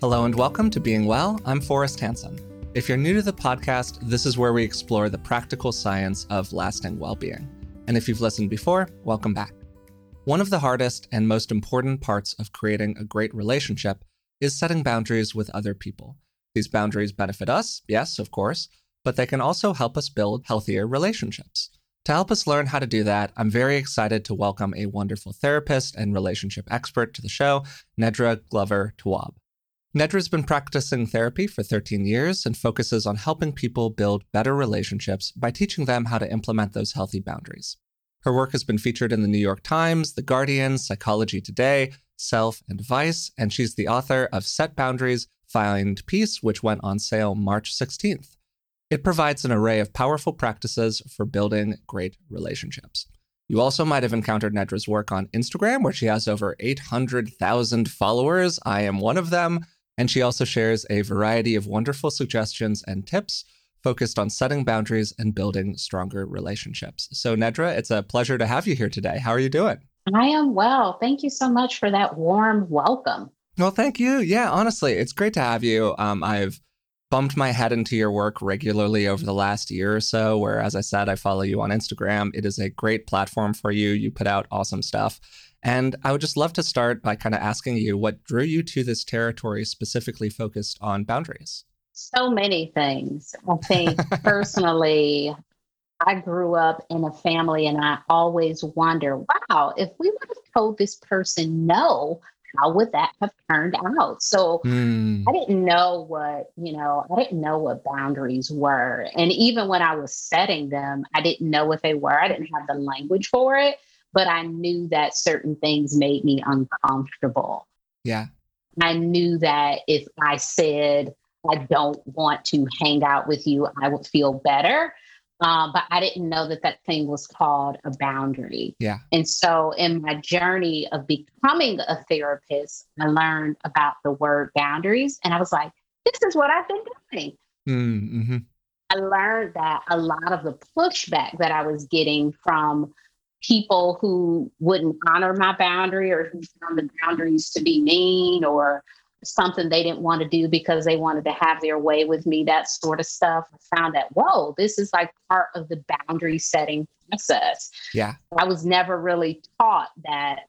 Hello and welcome to Being Well. I'm Forrest Hanson. If you're new to the podcast, this is where we explore the practical science of lasting well being. And if you've listened before, welcome back. One of the hardest and most important parts of creating a great relationship is setting boundaries with other people. These boundaries benefit us, yes, of course, but they can also help us build healthier relationships. To help us learn how to do that, I'm very excited to welcome a wonderful therapist and relationship expert to the show, Nedra Glover Tawwab. Nedra's been practicing therapy for 13 years and focuses on helping people build better relationships by teaching them how to implement those healthy boundaries. Her work has been featured in the New York Times, The Guardian, Psychology Today, Self, and Vice, and she's the author of Set Boundaries, Find Peace, which went on sale March 16th. It provides an array of powerful practices for building great relationships. You also might have encountered Nedra's work on Instagram, where she has over 800,000 followers. I am one of them. And she also shares a variety of wonderful suggestions and tips focused on setting boundaries and building stronger relationships. So, Nedra, it's a pleasure to have you here today. How are you doing? I am well. Thank you so much for that warm welcome. Well, thank you. Yeah, honestly, it's great to have you. Um, I've bumped my head into your work regularly over the last year or so, where, as I said, I follow you on Instagram. It is a great platform for you. You put out awesome stuff. And I would just love to start by kind of asking you what drew you to this territory specifically focused on boundaries? So many things. I think personally, I grew up in a family and I always wonder, wow, if we would have told this person no, how would that have turned out? So mm. I didn't know what, you know, I didn't know what boundaries were. And even when I was setting them, I didn't know what they were. I didn't have the language for it, but I knew that certain things made me uncomfortable. Yeah. I knew that if I said, I don't want to hang out with you, I would feel better. Uh, but I didn't know that that thing was called a boundary. Yeah. And so in my journey of becoming a therapist, I learned about the word boundaries. And I was like, this is what I've been doing. Mm-hmm. I learned that a lot of the pushback that I was getting from people who wouldn't honor my boundary or who found the boundaries to be mean or something they didn't want to do because they wanted to have their way with me, that sort of stuff. I found that, whoa, this is like part of the boundary setting process. Yeah. I was never really taught that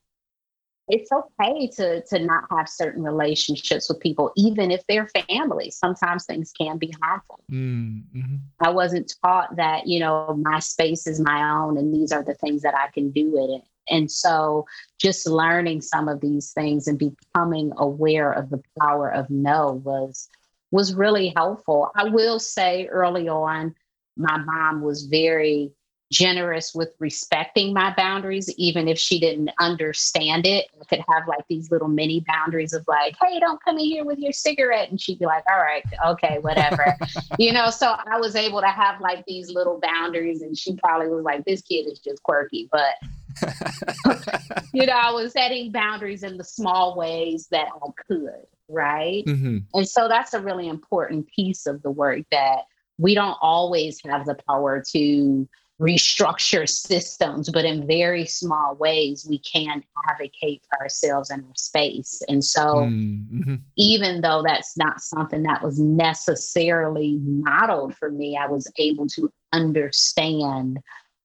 it's okay to to not have certain relationships with people, even if they're family. Sometimes things can be harmful. Mm-hmm. I wasn't taught that, you know, my space is my own and these are the things that I can do in it. And so just learning some of these things and becoming aware of the power of no was was really helpful. I will say early on, my mom was very generous with respecting my boundaries, even if she didn't understand it. I could have like these little mini boundaries of like, hey, don't come in here with your cigarette. And she'd be like, all right, okay, whatever. you know, so I was able to have like these little boundaries. And she probably was like, this kid is just quirky. But you know, I was setting boundaries in the small ways that I could, right? Mm-hmm. And so that's a really important piece of the work that we don't always have the power to restructure systems, but in very small ways, we can advocate for ourselves and our space. And so, mm-hmm. even though that's not something that was necessarily modeled for me, I was able to understand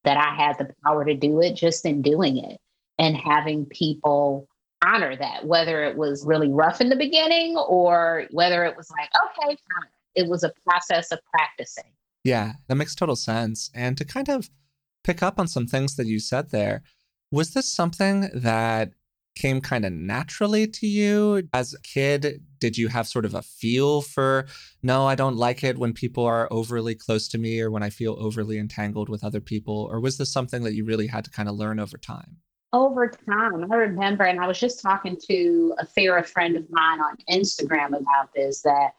that I had the power to do it just in doing it and having people honor that, whether it was really rough in the beginning or whether it was like, okay, fine. It was a process of practicing. Yeah, that makes total sense. And to kind of pick up on some things that you said there, was this something that came kind of naturally to you as a kid? Did you have sort of a feel for, no, I don't like it when people are overly close to me or when I feel overly entangled with other people? Or was this something that you really had to kind of learn over time? Over time, I remember, and I was just talking to a fair friend of mine on Instagram about this, that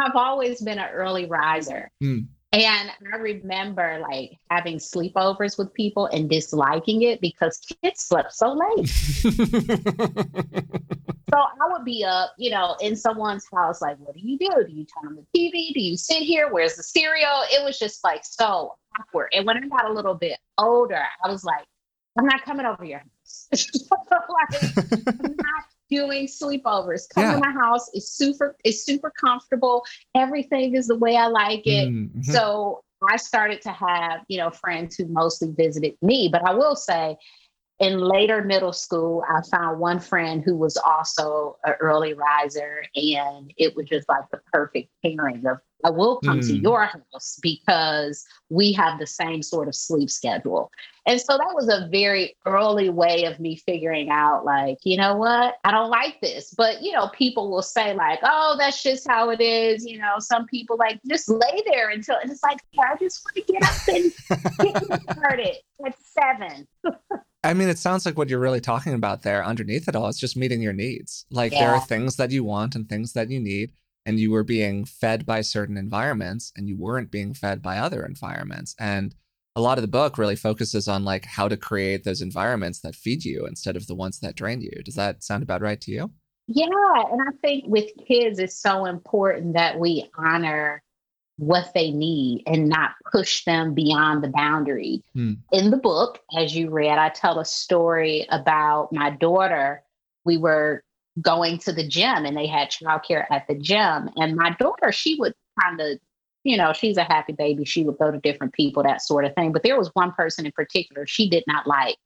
I've always been an early riser. Mm. And I remember like having sleepovers with people and disliking it because kids slept so late. so I would be up, you know, in someone's house, like, what do you do? Do you turn on the TV? Do you sit here? Where's the cereal? It was just like so awkward. And when I got a little bit older, I was like, I'm not coming over your house. like, I'm not doing sleepovers. Come yeah. to my house. It's super, it's super comfortable. Everything is the way I like it. Mm-hmm. So I started to have, you know, friends who mostly visited me. But I will say, in later middle school, I found one friend who was also an early riser, and it was just like the perfect pairing of I will come mm. to your house because we have the same sort of sleep schedule. And so that was a very early way of me figuring out, like, you know what, I don't like this. But, you know, people will say, like, oh, that's just how it is. You know, some people like just lay there until, and it's like, yeah, I just want to get up and get started at seven. I mean, it sounds like what you're really talking about there underneath it all is just meeting your needs. Like yeah. there are things that you want and things that you need, and you were being fed by certain environments and you weren't being fed by other environments. And a lot of the book really focuses on like how to create those environments that feed you instead of the ones that drain you. Does that sound about right to you? Yeah. And I think with kids, it's so important that we honor what they need and not push them beyond the boundary. Hmm. In the book, as you read, I tell a story about my daughter. We were going to the gym and they had childcare at the gym. And my daughter, she would kind of, you know, she's a happy baby. She would go to different people, that sort of thing. But there was one person in particular she did not like.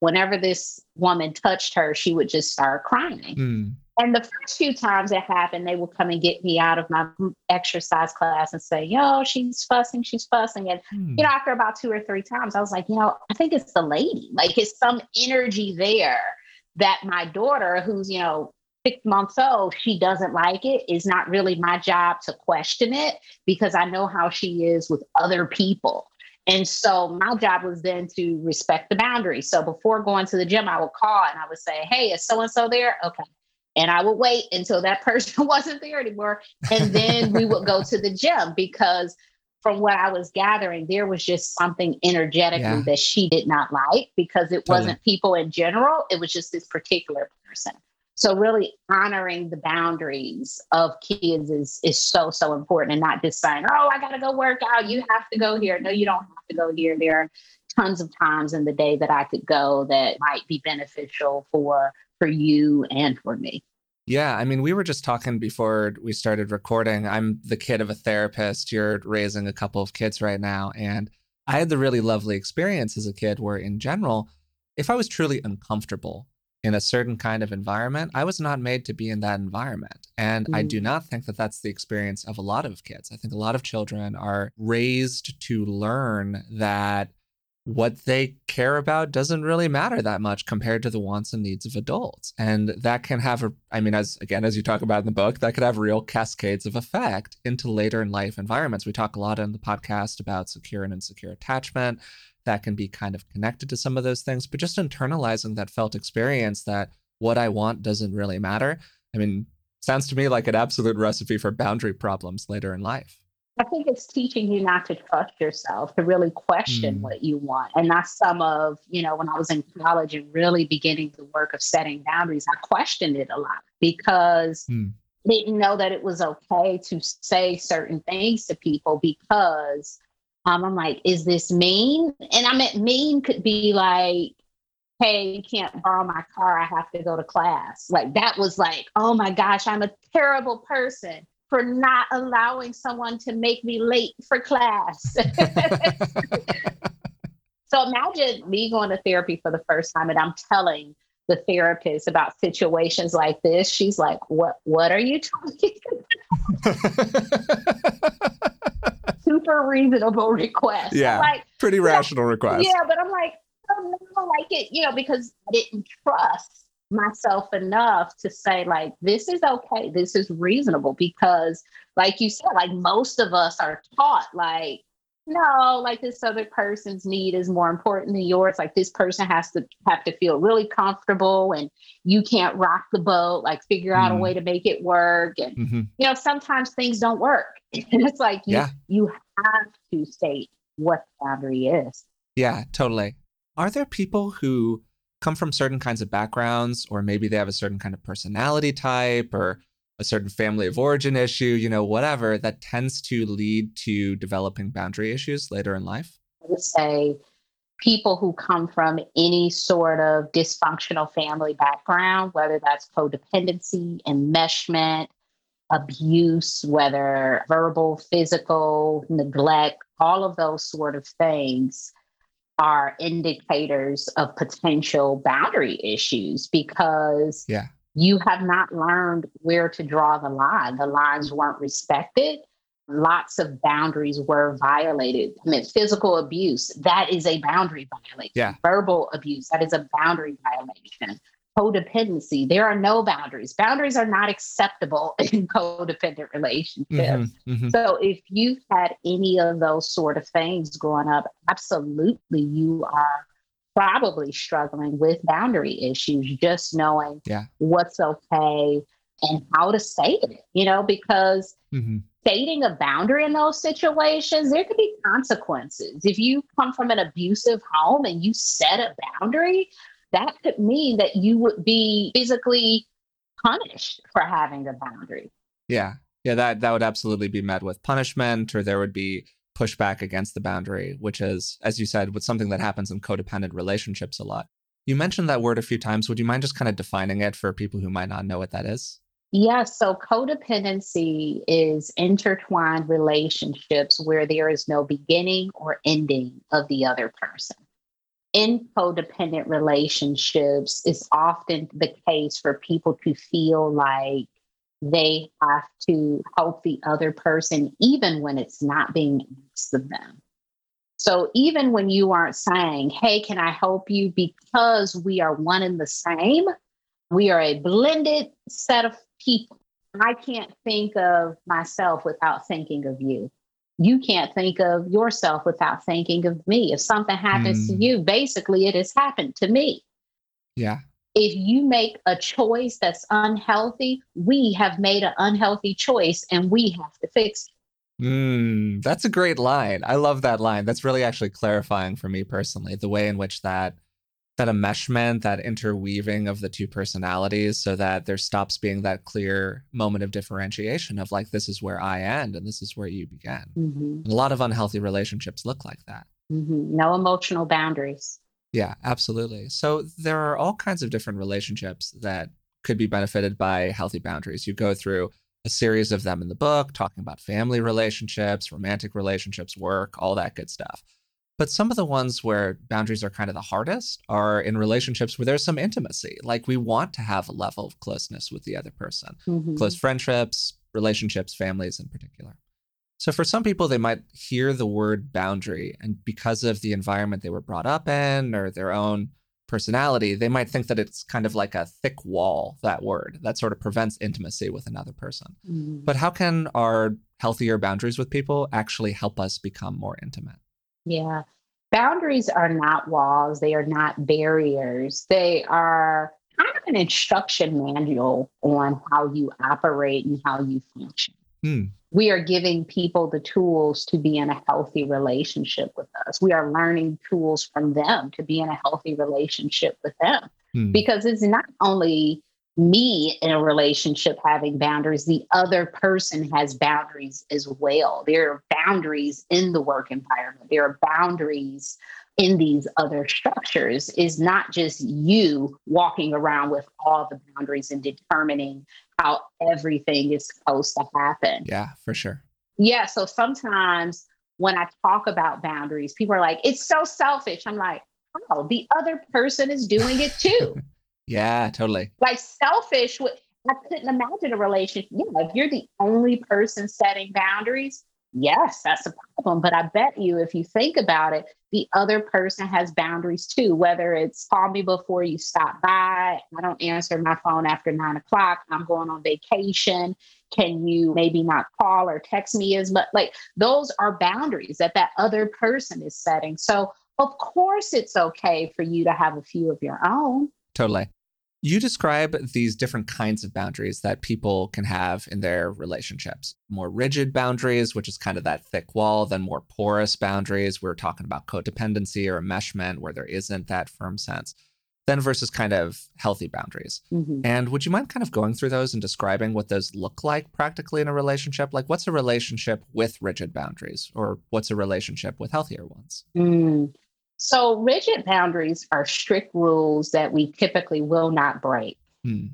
Whenever this woman touched her, she would just start crying. Hmm. And the first few times it happened, they would come and get me out of my exercise class and say, Yo, she's fussing, she's fussing. And, hmm. you know, after about two or three times, I was like, You know, I think it's the lady. Like, it's some energy there that my daughter, who's, you know, six months old, she doesn't like it. It's not really my job to question it because I know how she is with other people. And so my job was then to respect the boundaries. So before going to the gym, I would call and I would say, Hey, is so and so there? Okay and I would wait until that person wasn't there anymore. And then we would go to the gym because from what I was gathering, there was just something energetically yeah. that she did not like because it totally. wasn't people in general, it was just this particular person. So really honoring the boundaries of kids is is so so important and not just saying, "Oh, I got to go work out. You have to go here." No, you don't have to go here. There are tons of times in the day that I could go that might be beneficial for for you and for me. Yeah, I mean, we were just talking before we started recording. I'm the kid of a therapist. You're raising a couple of kids right now. And I had the really lovely experience as a kid where, in general, if I was truly uncomfortable in a certain kind of environment, I was not made to be in that environment. And mm. I do mm. not think that that's the experience of a lot of kids. I think a lot of children are raised to learn that what they care about doesn't really matter that much compared to the wants and needs of adults. And that can have a, I mean, as again, as you talk about in the book, that could have real cascades of effect into later in life environments. We talk a lot in the podcast about secure and insecure attachment. That can be kind of connected to some of those things, but just internalizing that felt experience that what I want doesn't really matter. I mean, sounds to me like an absolute recipe for boundary problems later in life. I think it's teaching you not to trust yourself, to really question mm. what you want. And that's some of, you know, when I was in college and really beginning the work of setting boundaries, I questioned it a lot because mm. I didn't know that it was okay to say certain things to people because um, I'm like, is this mean? And I meant mean could be like, hey, you can't borrow my car. I have to go to class. Like that was like, oh my gosh, I'm a terrible person for not allowing someone to make me late for class. so imagine me going to therapy for the first time and I'm telling the therapist about situations like this. She's like, "What what are you talking Super reasonable request. Yeah. Like, pretty rational request. Yeah, but I'm like, oh no, like it, you know, because I didn't trust myself enough to say like this is okay this is reasonable because like you said like most of us are taught like no like this other person's need is more important than yours like this person has to have to feel really comfortable and you can't rock the boat like figure out mm. a way to make it work and mm-hmm. you know sometimes things don't work and it's like you, yeah. you have to state what the boundary is yeah totally are there people who come from certain kinds of backgrounds, or maybe they have a certain kind of personality type or a certain family of origin issue, you know, whatever, that tends to lead to developing boundary issues later in life? I would say people who come from any sort of dysfunctional family background, whether that's codependency, enmeshment, abuse, whether verbal, physical, neglect, all of those sort of things are indicators of potential boundary issues because yeah. you have not learned where to draw the line. The lines weren't respected lots of boundaries were violated. I mean, physical abuse, that is a boundary violation. Yeah. Verbal abuse, that is a boundary violation. Codependency, there are no boundaries. Boundaries are not acceptable in codependent relationships. Mm-hmm, mm-hmm. So if you've had any of those sort of things growing up, absolutely you are probably struggling with boundary issues, just knowing yeah. what's okay and how to say it, you know, because mm-hmm stating a boundary in those situations, there could be consequences. If you come from an abusive home and you set a boundary, that could mean that you would be physically punished for having the boundary. Yeah. Yeah, that that would absolutely be met with punishment or there would be pushback against the boundary, which is, as you said, with something that happens in codependent relationships a lot. You mentioned that word a few times. Would you mind just kind of defining it for people who might not know what that is? Yes, so codependency is intertwined relationships where there is no beginning or ending of the other person. In codependent relationships, it's often the case for people to feel like they have to help the other person, even when it's not being asked of them. So even when you aren't saying, Hey, can I help you? Because we are one and the same, we are a blended set of people. I can't think of myself without thinking of you. You can't think of yourself without thinking of me. If something happens mm. to hmm. you, basically it has happened to me. Yeah. If you make a choice that's unhealthy, we have made an unhealthy choice and we have to fix it. Mm, that's a great line. I love that line. That's really actually clarifying for me personally, the way in which that that enmeshment, that interweaving of the two personalities so that there stops being that clear moment of differentiation of like, this is where I end and this is where you begin. Mm-hmm. a lot of unhealthy relationships look like that. Mm-hmm. No emotional boundaries. Yeah, absolutely. So there are all kinds of different relationships that could be benefited by healthy boundaries. You go through a series of them in the book, talking about family relationships, romantic relationships, work, all that good stuff. But some of the ones where boundaries are kind of the hardest are in relationships where there's some intimacy. Like we want to have a level of closeness with the other person, mm-hmm. close friendships, relationships, families in particular. So for some people, they might hear the word boundary, and because of the environment they were brought up in or their own personality, they might think that it's kind of like a thick wall, that word, that sort of prevents intimacy with another person. Mm-hmm. But how can our healthier boundaries with people actually help us become more intimate? Yeah. Boundaries are not walls, they are not barriers. They are kind of an instruction manual on how you operate and how you function. Hmm. We are giving people the tools to be in a healthy relationship with us. We are learning tools from them to be in a healthy relationship with them. Hmm. Because it's not only me in a relationship having boundaries, the other person has boundaries as well. There are boundaries in the work environment, there are boundaries in these other structures. Is not just you walking around with all the boundaries and determining how everything is supposed to happen. Yeah, for sure. Yeah. So sometimes when I talk about boundaries, people are like, it's so selfish. I'm like, oh, the other person is doing it too. Yeah, totally. Like selfish. I couldn't imagine a relationship. Yeah, if you're the only person setting boundaries, yes, that's a problem. But I bet you, if you think about it, the other person has boundaries too, whether it's call me before you stop by, I don't answer my phone after nine o'clock, I'm going on vacation. Can you maybe not call or text me as much? Like those are boundaries that that other person is setting. So, of course, it's okay for you to have a few of your own. Totally. You describe these different kinds of boundaries that people can have in their relationships more rigid boundaries, which is kind of that thick wall, then more porous boundaries. We're talking about codependency or enmeshment where there isn't that firm sense, then versus kind of healthy boundaries. Mm-hmm. And would you mind kind of going through those and describing what those look like practically in a relationship? Like, what's a relationship with rigid boundaries, or what's a relationship with healthier ones? Mm. So, rigid boundaries are strict rules that we typically will not break. Hmm.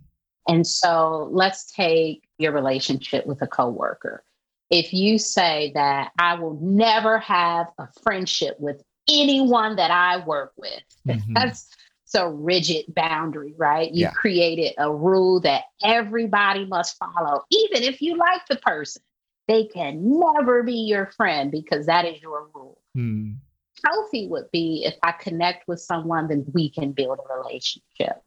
And so, let's take your relationship with a coworker. If you say that I will never have a friendship with anyone that I work with, mm-hmm. that's a rigid boundary, right? You yeah. created a rule that everybody must follow, even if you like the person. They can never be your friend because that is your rule. Hmm healthy would be if I connect with someone, then we can build a relationship.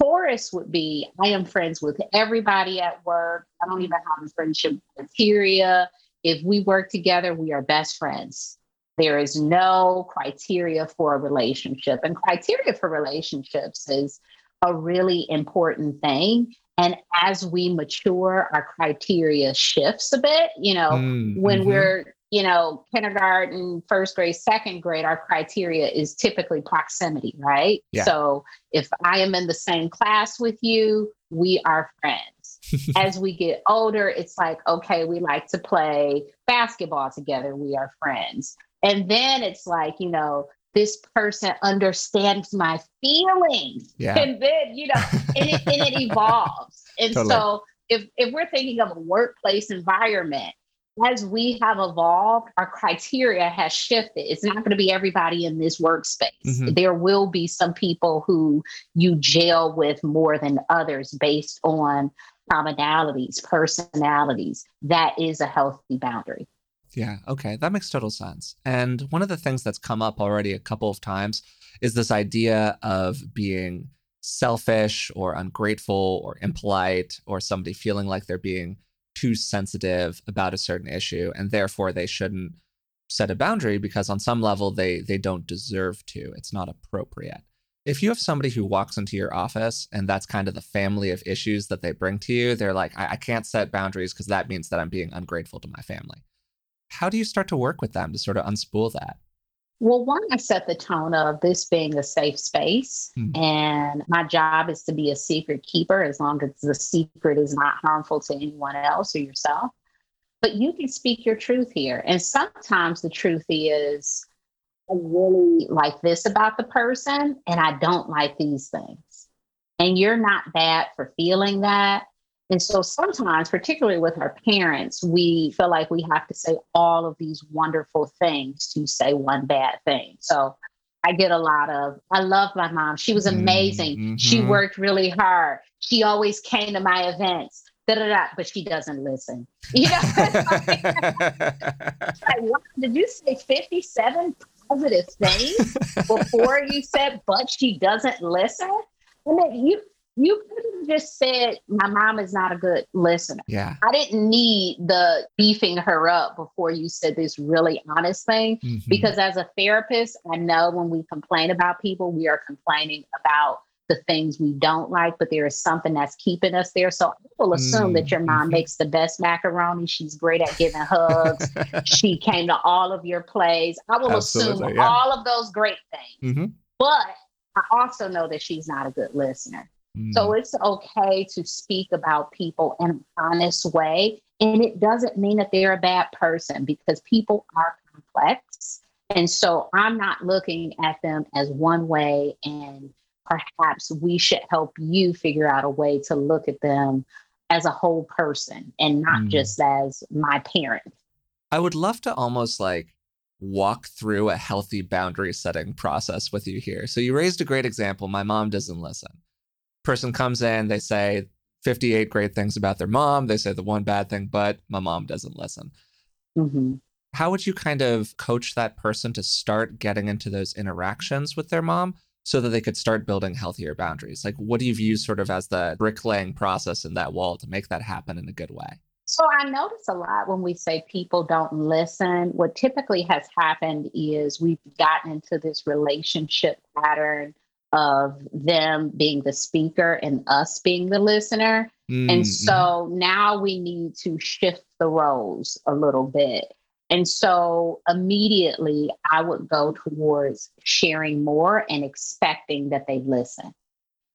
Porous would be I am friends with everybody at work. I don't even have a friendship criteria. If we work together, we are best friends. There is no criteria for a relationship. And criteria for relationships is a really important thing. And as we mature, our criteria shifts a bit. You know, mm, when mm-hmm. we're you know, kindergarten, first grade, second grade, our criteria is typically proximity, right? Yeah. So if I am in the same class with you, we are friends. As we get older, it's like, okay, we like to play basketball together, we are friends. And then it's like, you know, this person understands my feelings. Yeah. And then, you know, and it, and it evolves. And totally. so if, if we're thinking of a workplace environment, as we have evolved, our criteria has shifted. It's not going to be everybody in this workspace. Mm-hmm. There will be some people who you jail with more than others based on commonalities, personalities. That is a healthy boundary. Yeah, okay. That makes total sense. And one of the things that's come up already a couple of times is this idea of being selfish or ungrateful or impolite or somebody feeling like they're being too sensitive about a certain issue and therefore they shouldn't set a boundary because on some level they they don't deserve to. It's not appropriate. If you have somebody who walks into your office and that's kind of the family of issues that they bring to you they're like i, I can't set boundaries because that means that i'm being ungrateful to my family. How do you start to work with them to sort of unspool that well, one, I set the tone of this being a safe space, mm. and my job is to be a secret keeper as long as the secret is not harmful to anyone else or yourself. But you can speak your truth here. And sometimes the truth is, I really like this about the person, and I don't like these things. And you're not bad for feeling that. And so sometimes, particularly with our parents, we feel like we have to say all of these wonderful things to say one bad thing. So I get a lot of, I love my mom. She was amazing. Mm-hmm. She worked really hard. She always came to my events. Da, da, da, but she doesn't listen. You know, like, what, did you say 57 positive things before you said, but she doesn't listen? And then you you could have just said my mom is not a good listener. Yeah. I didn't need the beefing her up before you said this really honest thing. Mm-hmm. Because as a therapist, I know when we complain about people, we are complaining about the things we don't like, but there is something that's keeping us there. So I will assume mm-hmm. that your mom mm-hmm. makes the best macaroni. She's great at giving hugs. she came to all of your plays. I will Absolutely, assume yeah. all of those great things. Mm-hmm. But I also know that she's not a good listener. So mm. it's okay to speak about people in an honest way. And it doesn't mean that they're a bad person because people are complex. And so I'm not looking at them as one way. And perhaps we should help you figure out a way to look at them as a whole person and not mm. just as my parent. I would love to almost like walk through a healthy boundary setting process with you here. So you raised a great example. My mom doesn't listen person comes in, they say 58 great things about their mom. They say the one bad thing, but my mom doesn't listen. Mm-hmm. How would you kind of coach that person to start getting into those interactions with their mom so that they could start building healthier boundaries? Like, what do you view sort of as the bricklaying process in that wall to make that happen in a good way? So I notice a lot when we say people don't listen. What typically has happened is we've gotten into this relationship pattern of them being the speaker and us being the listener. Mm-hmm. And so now we need to shift the roles a little bit. And so immediately I would go towards sharing more and expecting that they listen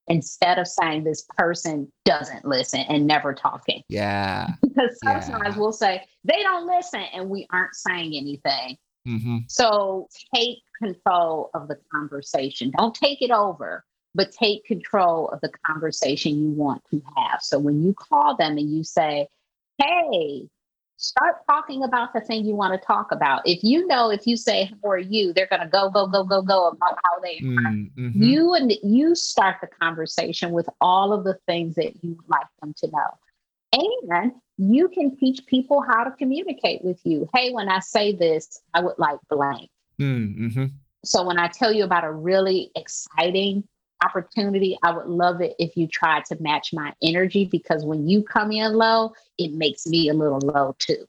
instead of saying this person doesn't listen and never talking. Yeah. because sometimes yeah. we'll say they don't listen and we aren't saying anything. Mm-hmm. So take control of the conversation. Don't take it over, but take control of the conversation you want to have. So when you call them and you say, hey, start talking about the thing you want to talk about. If you know, if you say, "How are you?" they're going to go, go, go, go, go about how they are. Mm-hmm. You and you start the conversation with all of the things that you would like them to know, and you can teach people how to communicate with you. Hey, when I say this, I would like blank. Mm-hmm. So when I tell you about a really exciting opportunity, I would love it if you try to match my energy because when you come in low, it makes me a little low too.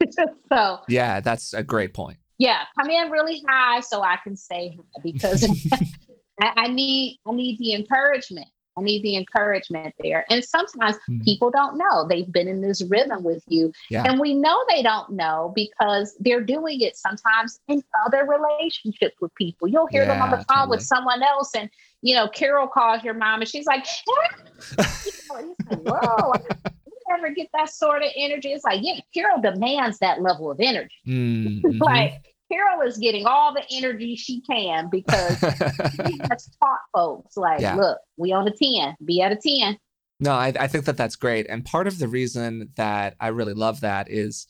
so yeah, that's a great point. Yeah, come in really high so I can stay high because I, I need I need the encouragement. I need the encouragement there. And sometimes mm. people don't know. They've been in this rhythm with you. Yeah. And we know they don't know because they're doing it sometimes in other relationships with people. You'll hear yeah, them on the phone totally. with someone else and you know, Carol calls your mom and she's like, you know, like whoa, you ever get that sort of energy? It's like, yeah, Carol demands that level of energy. Mm-hmm. like Carol is getting all the energy she can because she has taught folks like, yeah. look, we on a 10, be at a 10. No, I, I, think that that's great. And part of the reason that I really love that is,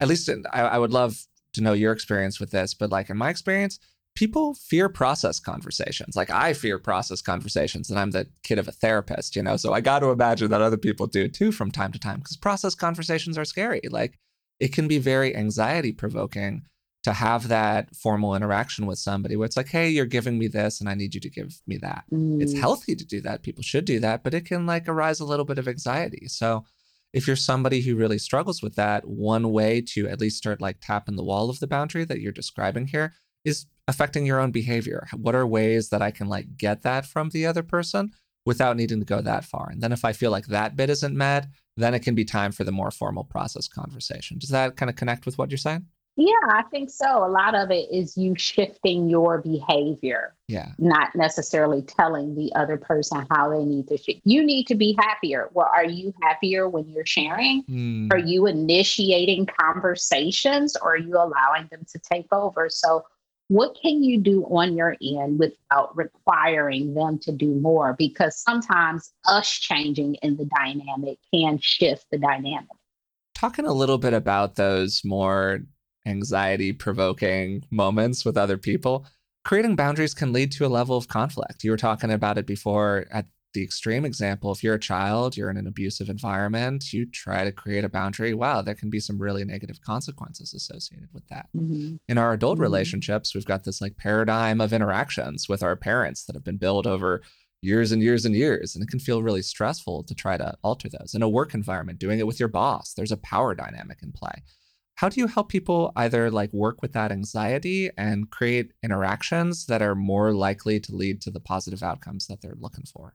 at least I, I would love to know your experience with this, but like in my experience, people fear process conversations. Like I fear process conversations, and I'm the kid of a therapist, you know. So I got to imagine that other people do too from time to time because process conversations are scary. Like it can be very anxiety provoking to have that formal interaction with somebody where it's like, hey, you're giving me this and I need you to give me that. Mm. It's healthy to do that. People should do that, but it can like arise a little bit of anxiety. So if you're somebody who really struggles with that, one way to at least start like tapping the wall of the boundary that you're describing here is affecting your own behavior. What are ways that I can like get that from the other person without needing to go that far? And then if I feel like that bit isn't met, then it can be time for the more formal process conversation. Does that kind of connect with what you're saying? Yeah, I think so. A lot of it is you shifting your behavior. Yeah. Not necessarily telling the other person how they need to shift. You need to be happier. Well, are you happier when you're sharing? Mm. Are you initiating conversations or are you allowing them to take over? So, what can you do on your end without requiring them to do more? Because sometimes us changing in the dynamic can shift the dynamic. Talking a little bit about those more anxiety provoking moments with other people, creating boundaries can lead to a level of conflict. You were talking about it before at the extreme example. If you're a child, you're in an abusive environment, you try to create a boundary. Wow, there can be some really negative consequences associated with that. Mm-hmm. In our adult mm-hmm. relationships, we've got this like paradigm of interactions with our parents that have been built over years and years and years. And it can feel really stressful to try to alter those. In a work environment, doing it with your boss, there's a power dynamic in play how do you help people either like work with that anxiety and create interactions that are more likely to lead to the positive outcomes that they're looking for?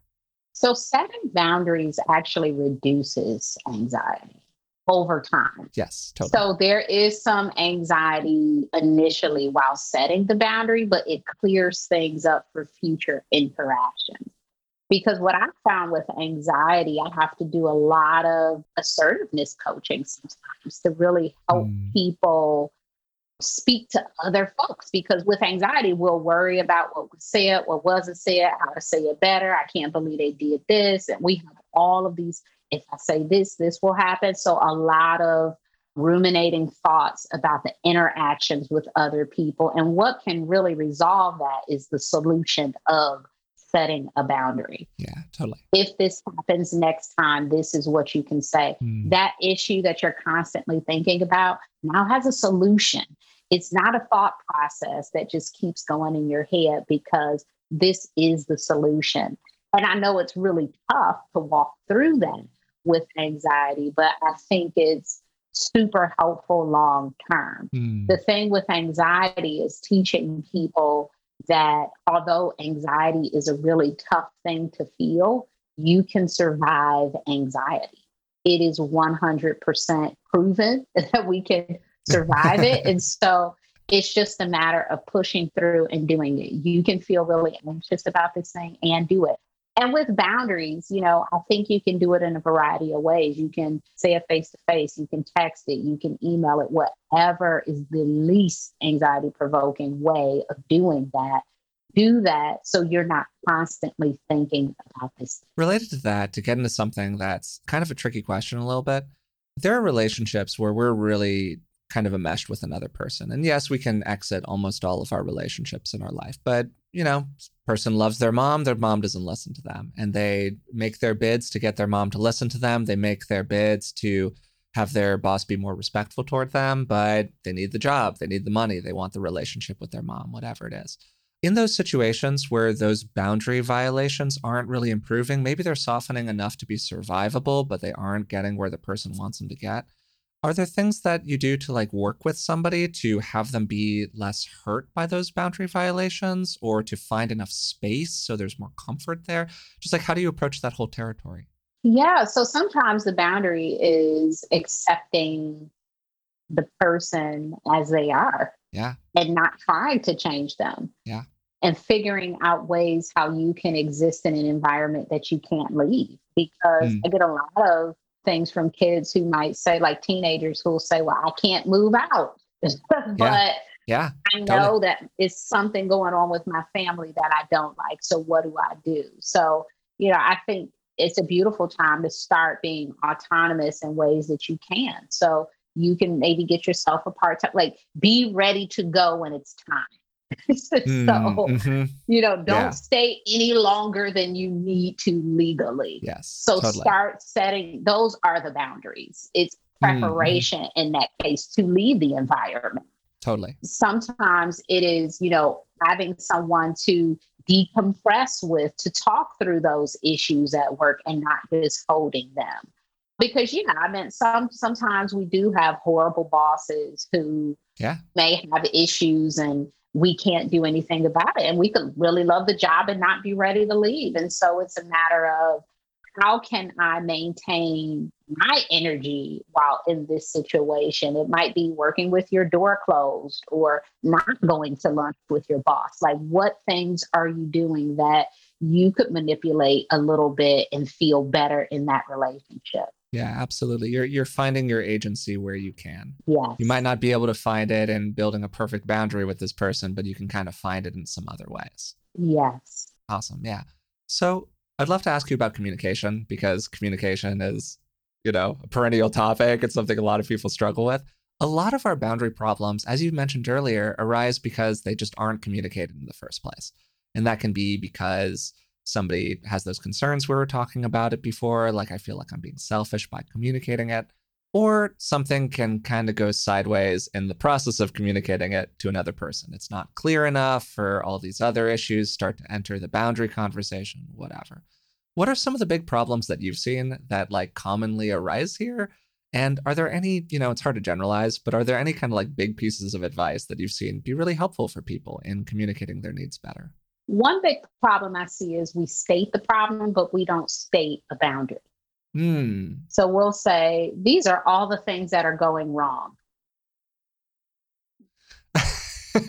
So, setting boundaries actually reduces anxiety over time. Yes, totally. So, there is some anxiety initially while setting the boundary, but it clears things up for future interactions because what I found with anxiety, I have to do a lot of assertiveness coaching sometimes to really help mm. people speak to other folks. Because with anxiety we'll worry about what was said what wasn't said how to say it better. I can't believe they did this. And we have all of these if i say this this will happen. So a lot of ruminating thoughts about the interactions with other people. And what can really resolve that is the solution of setting a boundary. Yeah, totally. If this happens next time, this is what you can say. Mm. That issue that you're constantly thinking about now has a solution. It's not a thought process that just keeps going in your head because this is the solution. And I know it's really tough to walk through that with anxiety, but I think it's super helpful long term. Mm. The thing with anxiety is teaching people that although anxiety is a really tough thing to feel, you can survive anxiety. It is 100% proven that we can survive it. And so it's just a matter of pushing through and doing it. You can feel really anxious about this thing and do it. And with boundaries, you know, I think you can do it in a variety of ways. You can say it face to face, you can text it, you can email it, whatever is the least anxiety provoking way of doing that. Do that so you're not constantly thinking about this. Related to that, to get into something that's kind of a tricky question a little bit, there are relationships where we're really kind of enmeshed with another person. And yes, we can exit almost all of our relationships in our life, but you know, person loves their mom, their mom doesn't listen to them, and they make their bids to get their mom to listen to them. They make their bids to have their boss be more respectful toward them, but they need the job, they need the money, they want the relationship with their mom, whatever it is. In those situations where those boundary violations aren't really improving, maybe they're softening enough to be survivable, but they aren't getting where the person wants them to get are there things that you do to like work with somebody to have them be less hurt by those boundary violations or to find enough space so there's more comfort there? Just like how do you approach that whole territory? Yeah so sometimes the boundary is accepting the person as they are yeah. and not trying to change them yeah. and figuring out ways how you can exist in an environment that you can't leave because mm. i get a lot of things from kids who might say, like teenagers who will say, Well, I can't move out. but yeah. yeah. I know totally. that it's something going on with my family that I don't like. So what do I do? So, you know, I think it's a beautiful time to start being autonomous in ways that you can. So you can maybe get yourself a part time, like be ready to go when it's time. so mm-hmm. you know don't yeah. stay any longer than you need to legally yes so totally. start setting those are the boundaries it's mm-hmm. preparation mm-hmm. in that case to leave the environment totally sometimes it is you know having someone to decompress with to talk through those issues at work and not just holding them because you know i mean some sometimes we do have horrible bosses who yeah may have issues and we can't do anything about it. And we could really love the job and not be ready to leave. And so it's a matter of how can I maintain my energy while in this situation? It might be working with your door closed or not going to lunch with your boss. Like, what things are you doing that you could manipulate a little bit and feel better in that relationship? Yeah, absolutely. You're you're finding your agency where you can. Yeah. You might not be able to find it in building a perfect boundary with this person, but you can kind of find it in some other ways. Yes. Awesome. Yeah. So I'd love to ask you about communication because communication is, you know, a perennial topic. It's something a lot of people struggle with. A lot of our boundary problems, as you mentioned earlier, arise because they just aren't communicated in the first place. And that can be because somebody has those concerns we were talking about it before, like I feel like I'm being selfish by communicating it, or something can kind of go sideways in the process of communicating it to another person. It's not clear enough, or all these other issues start to enter the boundary conversation, whatever. What are some of the big problems that you've seen that like commonly arise here? And are there any, you know, it's hard to generalize, but are there any kind of like big pieces of advice that you've seen be really helpful for people in communicating their needs better? One big problem I see is we state the problem, but we don't state a boundary. Mm. So we'll say, these are all the things that are going wrong. okay,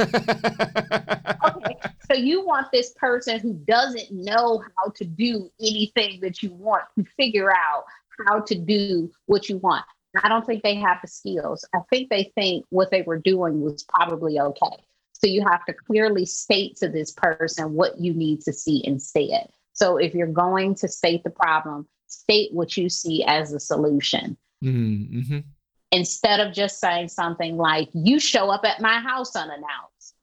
so you want this person who doesn't know how to do anything that you want to figure out how to do what you want. I don't think they have the skills. I think they think what they were doing was probably okay. So you have to clearly state to this person what you need to see instead. So if you're going to state the problem, state what you see as a solution. Mm-hmm. Instead of just saying something like, you show up at my house unannounced.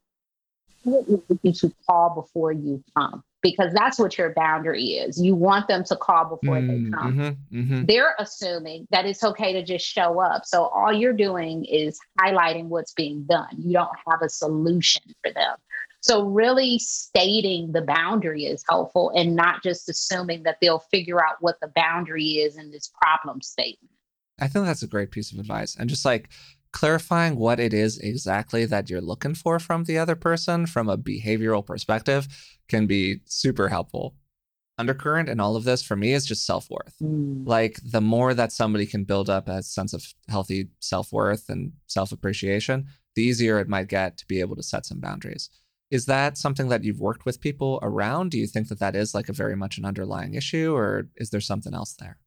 What would You should call before you come because that's what your boundary is. You want them to call before mm, they come. Mm-hmm, mm-hmm. They're assuming that it's okay to just show up. So all you're doing is highlighting what's being done. You don't have a solution for them. So really stating the boundary is helpful and not just assuming that they'll figure out what the boundary is in this problem statement. I think that's a great piece of advice. And just like clarifying what it is exactly that you're looking for from the other person from a behavioral perspective can be super helpful. Undercurrent in all of this for me is just self worth. Mm. Like the more that somebody can build up a sense of healthy self worth and self appreciation, the easier it might get to be able to set some boundaries. Is that something that you've worked with people around? Do you think that that is like a very much an underlying issue, or is there something else there?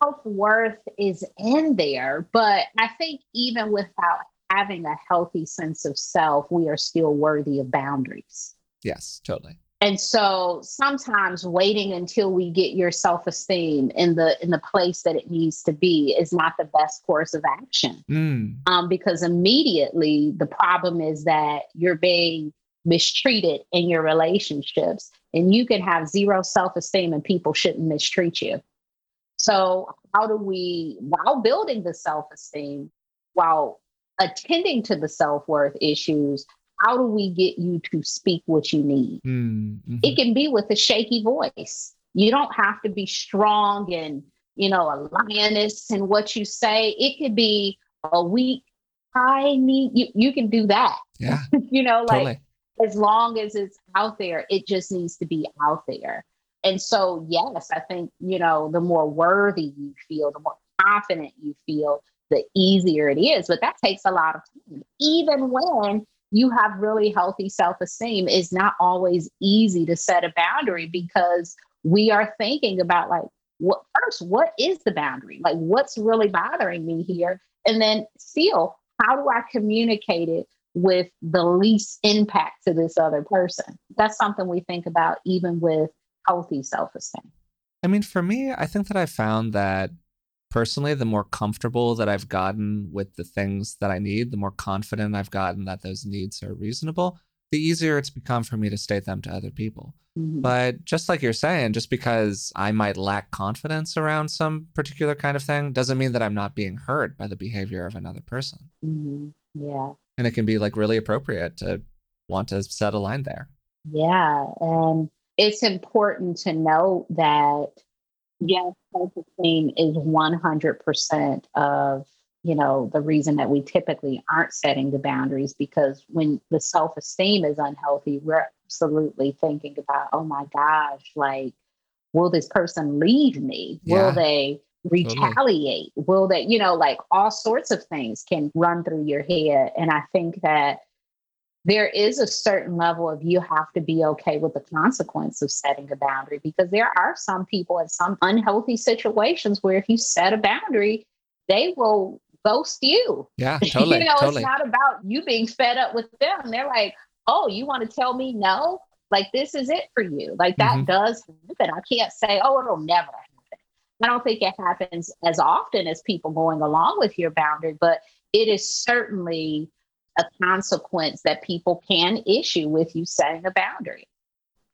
Self worth is in there, but I think even without having a healthy sense of self, we are still worthy of boundaries. Yes, totally. And so sometimes waiting until we get your self-esteem in the in the place that it needs to be is not the best course of action. Mm. Um, because immediately the problem is that you're being mistreated in your relationships and you can have zero self-esteem and people shouldn't mistreat you. So how do we while building the self-esteem while attending to the self-worth issues how do we get you to speak what you need? Mm-hmm. It can be with a shaky voice. You don't have to be strong and, you know, a lioness in what you say. It could be a weak, I need you. You can do that. Yeah. you know, like totally. as long as it's out there, it just needs to be out there. And so, yes, I think, you know, the more worthy you feel, the more confident you feel, the easier it is. But that takes a lot of time, even when you have really healthy self esteem, it's not always easy to set a boundary because we are thinking about like, what first, what is the boundary? Like, what's really bothering me here? And then, still, how do I communicate it with the least impact to this other person? That's something we think about even with healthy self esteem. I mean, for me, I think that I found that personally, the more comfortable that I've gotten with the things that I need, the more confident I've gotten that those needs are reasonable, the easier it's become for me to state them to other people. Mm-hmm. But just like you're saying, just because I might lack confidence around some particular kind of thing doesn't mean that I'm not being hurt by the behavior of another person. Mm-hmm. Yeah. And it can be like really appropriate to want to set a line there. Yeah. And it's important to note that Yes, self-esteem is 100% of, you know, the reason that we typically aren't setting the boundaries because when the self-esteem is unhealthy, we're absolutely thinking about, oh my gosh, like, will this person leave me? Yeah. Will they retaliate? Totally. Will they, you know, like all sorts of things can run through your head. And I think that there is a certain level of you have to be okay with the consequence of setting a boundary because there are some people in some unhealthy situations where if you set a boundary, they will ghost you. Yeah, totally. you know, totally. it's not about you being fed up with them. They're like, oh, you want to tell me no? Like this is it for you. Like that mm-hmm. does happen. I can't say, oh, it'll never happen. I don't think it happens as often as people going along with your boundary, but it is certainly a consequence that people can issue with you setting a boundary.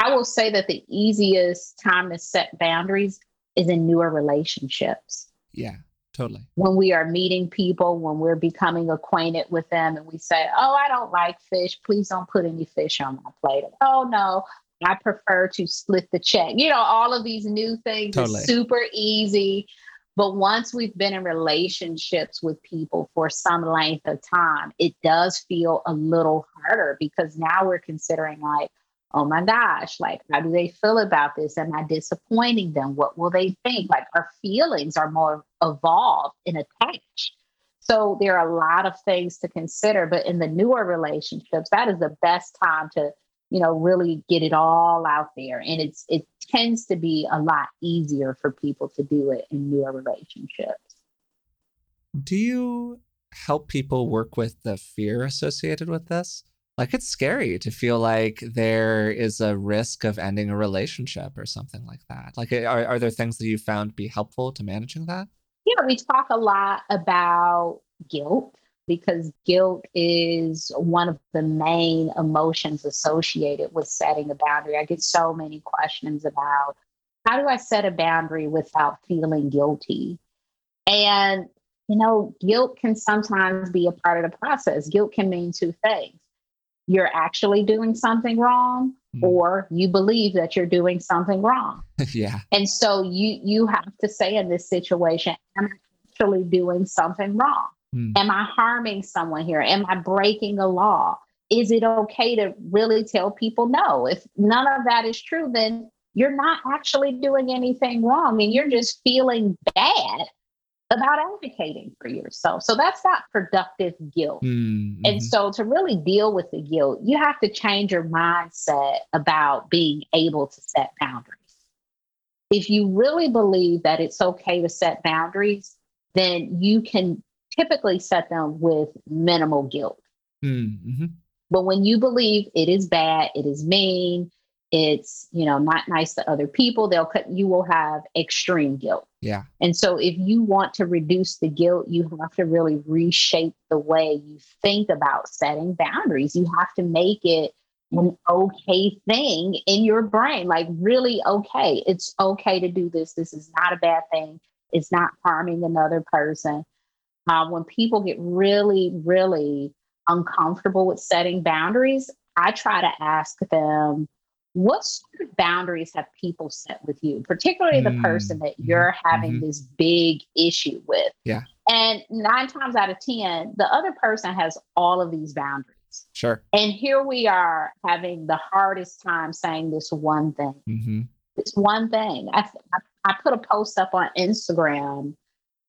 I will say that the easiest time to set boundaries is in newer relationships. Yeah, totally. When we are meeting people, when we're becoming acquainted with them, and we say, Oh, I don't like fish. Please don't put any fish on my plate. Oh, no, I prefer to split the check. You know, all of these new things totally. super easy. But once we've been in relationships with people for some length of time, it does feel a little harder because now we're considering, like, oh my gosh, like, how do they feel about this? Am I disappointing them? What will they think? Like, our feelings are more evolved and attached. So there are a lot of things to consider. But in the newer relationships, that is the best time to you know really get it all out there and it's it tends to be a lot easier for people to do it in newer relationships. Do you help people work with the fear associated with this? Like it's scary to feel like there is a risk of ending a relationship or something like that. Like eh, are, are there things that you found be helpful to managing that? Yeah we talk a lot about guilt because guilt is one of the main emotions associated with setting a boundary. I get so many questions about how do I set a boundary without feeling guilty? And, you know, guilt can sometimes be a part of the process. Guilt can mean two things you're actually doing something wrong mm. or you believe that you're doing something wrong. yeah. And so you you have to say in this situation, I'm I actually doing something wrong? Mm. Am I harming someone here? Am I breaking a law? Is it okay to really tell people no? If none of that is true, then you're not actually doing anything wrong and you're just feeling bad about advocating for yourself. So that's not productive guilt. Mm-hmm. And so to really deal with the guilt, you have to change your mindset about being able to set boundaries. If you really believe that it's okay to set boundaries, then you can typically set them with minimal guilt. Mm-hmm. But when you believe it is bad, it is mean, it's you know not nice to other people they'll cut you will have extreme guilt. Yeah. And so if you want to reduce the guilt you have to really reshape the way you think about setting boundaries. You have to make it an okay thing in your brain like really okay. It's okay to do this. This is not a bad thing. It's not harming another person uh, when people get really really uncomfortable with setting boundaries i try to ask them what sort of boundaries have people set with you, particularly the person that mm-hmm. you're having mm-hmm. this big issue with? Yeah. And nine times out of 10, the other person has all of these boundaries. Sure. And here we are having the hardest time saying this one thing. Mm-hmm. This one thing. I, I, I put a post up on Instagram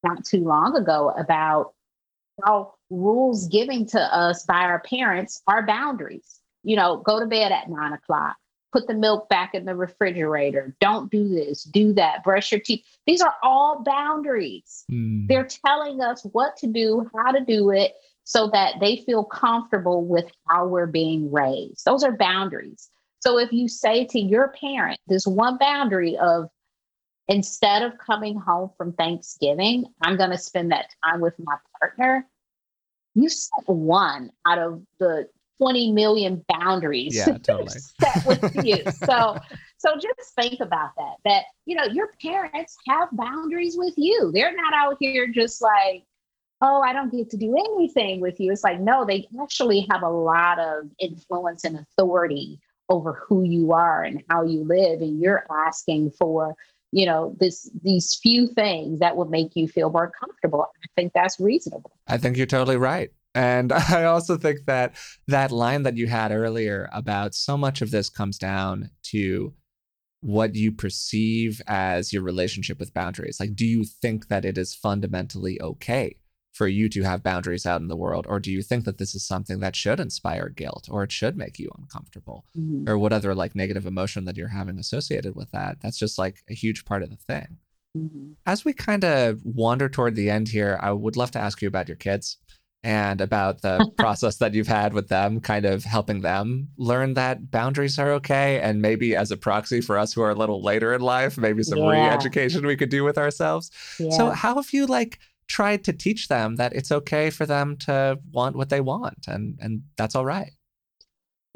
not too long ago about how rules given to us by our parents are boundaries. You know, go to bed at nine o'clock put the milk back in the refrigerator. Don't do this, do that, brush your teeth. These are all boundaries. Mm. They're telling us what to do, how to do it, so that they feel comfortable with how we're being raised. Those are boundaries. So if you say to your parent this one boundary of instead of coming home from Thanksgiving, I'm going to spend that time with my partner. You set one out of the 20 million boundaries yeah, totally. set with you. so so just think about that. That you know, your parents have boundaries with you. They're not out here just like, oh, I don't get to do anything with you. It's like, no, they actually have a lot of influence and authority over who you are and how you live. And you're asking for, you know, this these few things that will make you feel more comfortable. I think that's reasonable. I think you're totally right. And I also think that that line that you had earlier about so much of this comes down to what you perceive as your relationship with boundaries. Like, do you think that it is fundamentally okay for you to have boundaries out in the world? Or do you think that this is something that should inspire guilt or it should make you uncomfortable? Mm-hmm. Or what other like negative emotion that you're having associated with that? That's just like a huge part of the thing. Mm-hmm. As we kind of wander toward the end here, I would love to ask you about your kids and about the process that you've had with them, kind of helping them learn that boundaries are okay. And maybe as a proxy for us who are a little later in life, maybe some yeah. re education we could do with ourselves. Yeah. So, how have you like tried to teach them that it's okay for them to want what they want and, and that's all right?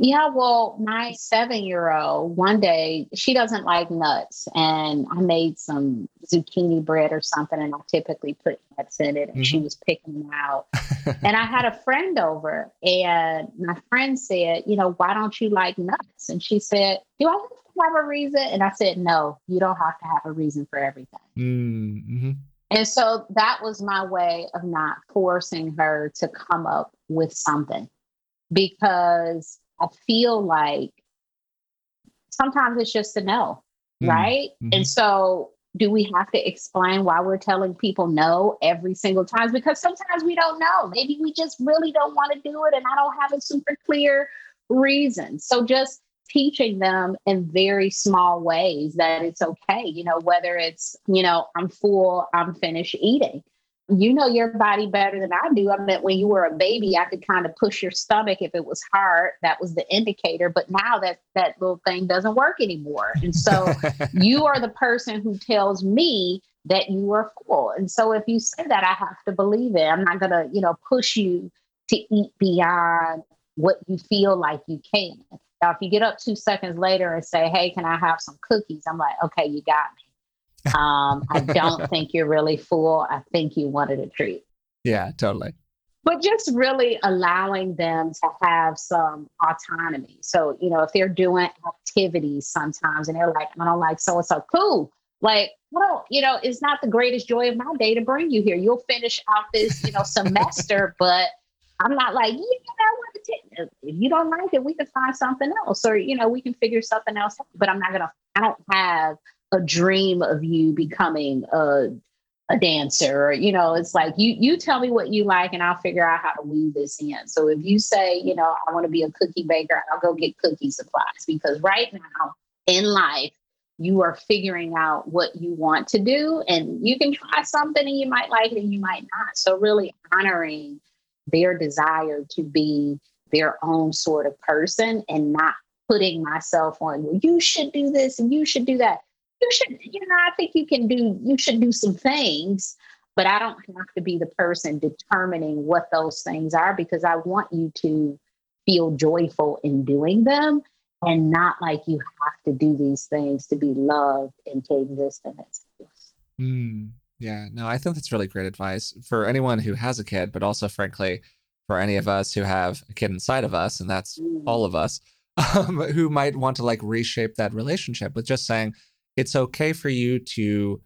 Yeah, well, my seven year old, one day, she doesn't like nuts. And I made some zucchini bread or something, and I typically put nuts in it, and mm-hmm. she was picking them out. and I had a friend over, and my friend said, You know, why don't you like nuts? And she said, Do I have to have a reason? And I said, No, you don't have to have a reason for everything. Mm-hmm. And so that was my way of not forcing her to come up with something because I feel like sometimes it's just a no, mm-hmm. right? Mm-hmm. And so do we have to explain why we're telling people no every single time? Because sometimes we don't know. Maybe we just really don't want to do it and I don't have a super clear reason. So just teaching them in very small ways that it's okay, you know, whether it's, you know, I'm full, I'm finished eating you know your body better than I do. I mean, when you were a baby, I could kind of push your stomach if it was hard. That was the indicator. But now that that little thing doesn't work anymore. And so you are the person who tells me that you are full. And so if you say that, I have to believe it. I'm not gonna, you know, push you to eat beyond what you feel like you can. Now, if you get up two seconds later and say, "Hey, can I have some cookies?" I'm like, "Okay, you got me." Um, I don't think you're really full. I think you wanted a treat. Yeah, totally. But just really allowing them to have some autonomy. So, you know, if they're doing activities sometimes and they're like, I don't like so and so, cool. Like, well, you know, it's not the greatest joy of my day to bring you here. You'll finish out this, you know, semester, but I'm not like, want to take If you don't like it, we can find something else, or you know, we can figure something else out. But I'm not gonna. I don't have a dream of you becoming a a dancer or you know it's like you you tell me what you like and i'll figure out how to weave this in so if you say you know i want to be a cookie baker i'll go get cookie supplies because right now in life you are figuring out what you want to do and you can try something and you might like it and you might not so really honoring their desire to be their own sort of person and not putting myself on well you should do this and you should do that you should, you know, I think you can do, you should do some things, but I don't have to be the person determining what those things are because I want you to feel joyful in doing them and not like you have to do these things to be loved and to exist in it. Mm, yeah, no, I think that's really great advice for anyone who has a kid, but also, frankly, for any of us who have a kid inside of us, and that's all of us, um, who might want to like reshape that relationship with just saying, it's okay for you to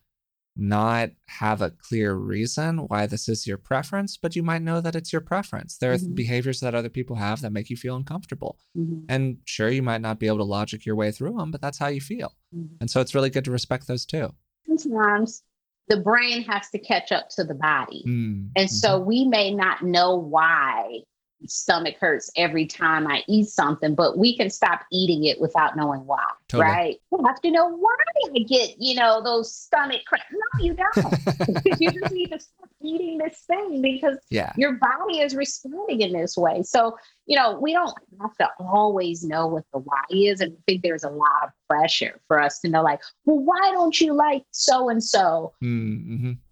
not have a clear reason why this is your preference, but you might know that it's your preference. There are mm-hmm. behaviors that other people have that make you feel uncomfortable. Mm-hmm. And sure, you might not be able to logic your way through them, but that's how you feel. Mm-hmm. And so it's really good to respect those too. Sometimes the brain has to catch up to the body. Mm, and so mm-hmm. we may not know why stomach hurts every time I eat something, but we can stop eating it without knowing why, totally. right? You have to know why I get, you know, those stomach cramps. No, you don't. you just need to stop eating this thing because yeah. your body is responding in this way. So, you know, we don't have to always know what the why is. And I think there's a lot of pressure for us to know, like, well, why don't you like so mm-hmm. and so?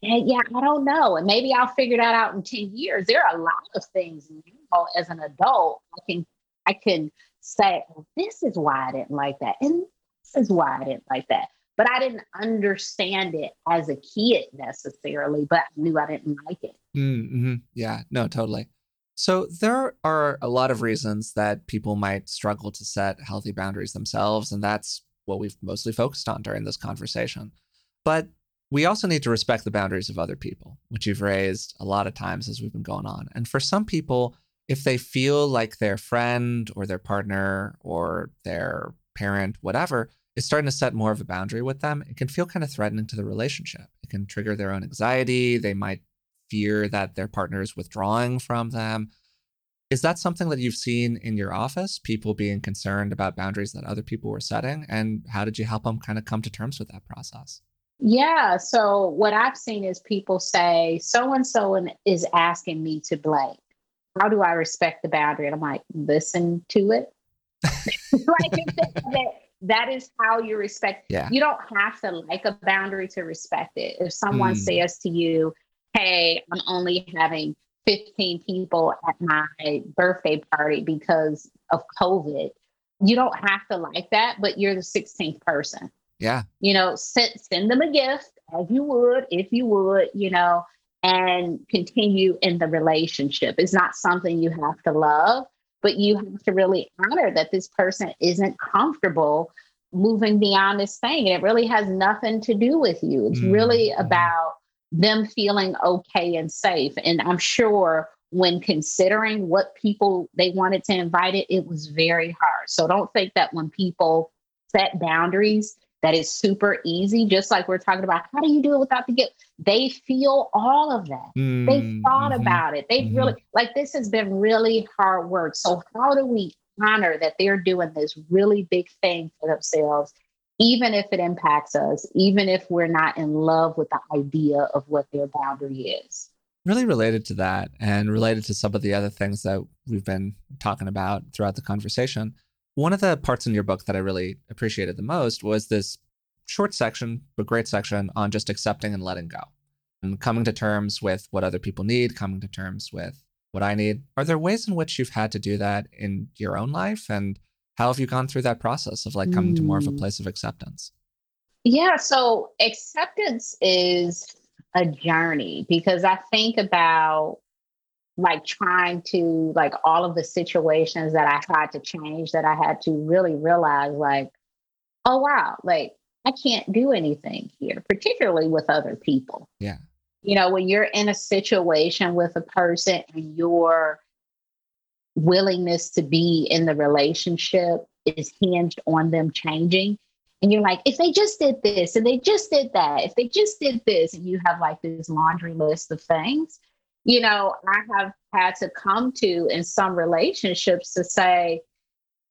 Yeah, I don't know. And maybe I'll figure that out in 10 years. There are a lot of things now as an adult. I can I can say, well, this is why I didn't like that. And this is why I didn't like that but I didn't understand it as a kid necessarily, but I knew I didn't like it. Mm-hmm. Yeah, no, totally. So there are a lot of reasons that people might struggle to set healthy boundaries themselves, and that's what we've mostly focused on during this conversation. But we also need to respect the boundaries of other people, which you've raised a lot of times as we've been going on. And for some people, if they feel like their friend or their partner or their parent, whatever, is starting to set more of a boundary with them, it can feel kind of threatening to the relationship. It can trigger their own anxiety. They might fear that their partner is withdrawing from them. Is that something that you've seen in your office, people being concerned about boundaries that other people were setting? And how did you help them kind of come to terms with that process? Yeah. So, what I've seen is people say, so and so is asking me to blank. How do I respect the boundary? And I'm like, listen to it. like, that, that is how you respect. Yeah. You don't have to like a boundary to respect it. If someone mm. says to you, Hey, I'm only having 15 people at my birthday party because of COVID, you don't have to like that, but you're the 16th person. Yeah. You know, send, send them a gift as you would, if you would, you know, and continue in the relationship. It's not something you have to love, but you have to really honor that this person isn't comfortable moving beyond this thing. And it really has nothing to do with you. It's mm-hmm. really about them feeling okay and safe. And I'm sure when considering what people they wanted to invite it, it was very hard. So don't think that when people set boundaries, that is super easy. Just like we're talking about, how do you do it without the gift? They feel all of that. Mm, they thought mm-hmm, about it. They mm-hmm. really like this has been really hard work. So how do we honor that they're doing this really big thing for themselves, even if it impacts us, even if we're not in love with the idea of what their boundary is? Really related to that, and related to some of the other things that we've been talking about throughout the conversation one of the parts in your book that I really appreciated the most was this short section, but great section on just accepting and letting go and coming to terms with what other people need, coming to terms with what I need. Are there ways in which you've had to do that in your own life? And how have you gone through that process of like coming mm. to more of a hmm. place of acceptance? Yeah. So acceptance is a journey because I think about like trying to like all of the situations that I tried to change that I had to really realize like, oh wow, like I can't do anything here, particularly with other people. Yeah. You know, when you're in a situation with a person and your willingness to be in the relationship is hinged on them changing, And you're like, if they just did this and they just did that, if they just did this, and you have like this laundry list of things, you know, I have had to come to in some relationships to say,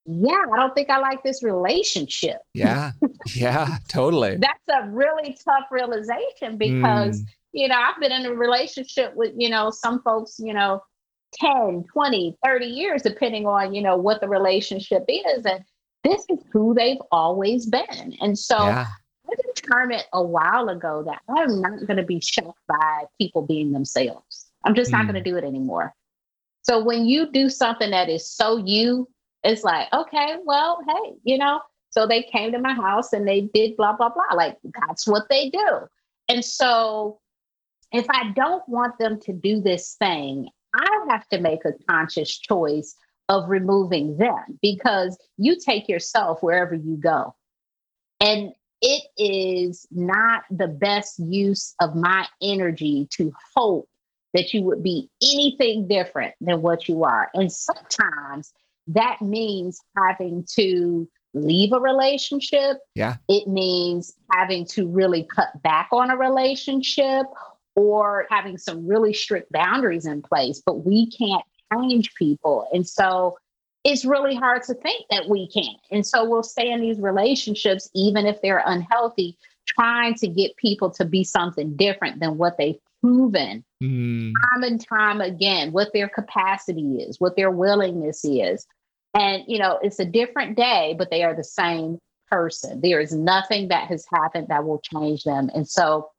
yeah, I don't think I like this relationship. Yeah. Yeah, totally. That's a really tough realization because, mm. you know, I've been in a relationship with, you know, some folks, you know, 10, 20, 30 years, depending on, you know, what the relationship is. And this is who they've always been. And so yeah. I determined a while ago that I'm not going to be shocked by people being themselves. I'm just mm. not going to do it anymore. So when you do something that is so you, it's like, okay, well, hey, you know, so they came to my house and they did blah, blah, blah. Like that's what they do. And so if I don't want them to do this thing, I have to make a conscious choice of removing them because you take yourself wherever you go. And it is not the best use of my energy to hope that you would be anything different than what you are. And sometimes that means having to leave a relationship. Yeah. It means having to really cut back on a relationship or having some really strict boundaries in place, but we can't change people. And so it's really hard to think that we can. And so we'll stay in these relationships, even if they're unhealthy, trying to get people to be something different than what they've proven mm. time and time again, what their capacity is, what their willingness is. And, you know, it's a different day, but they are the same person. There is nothing that has happened that will change them. And so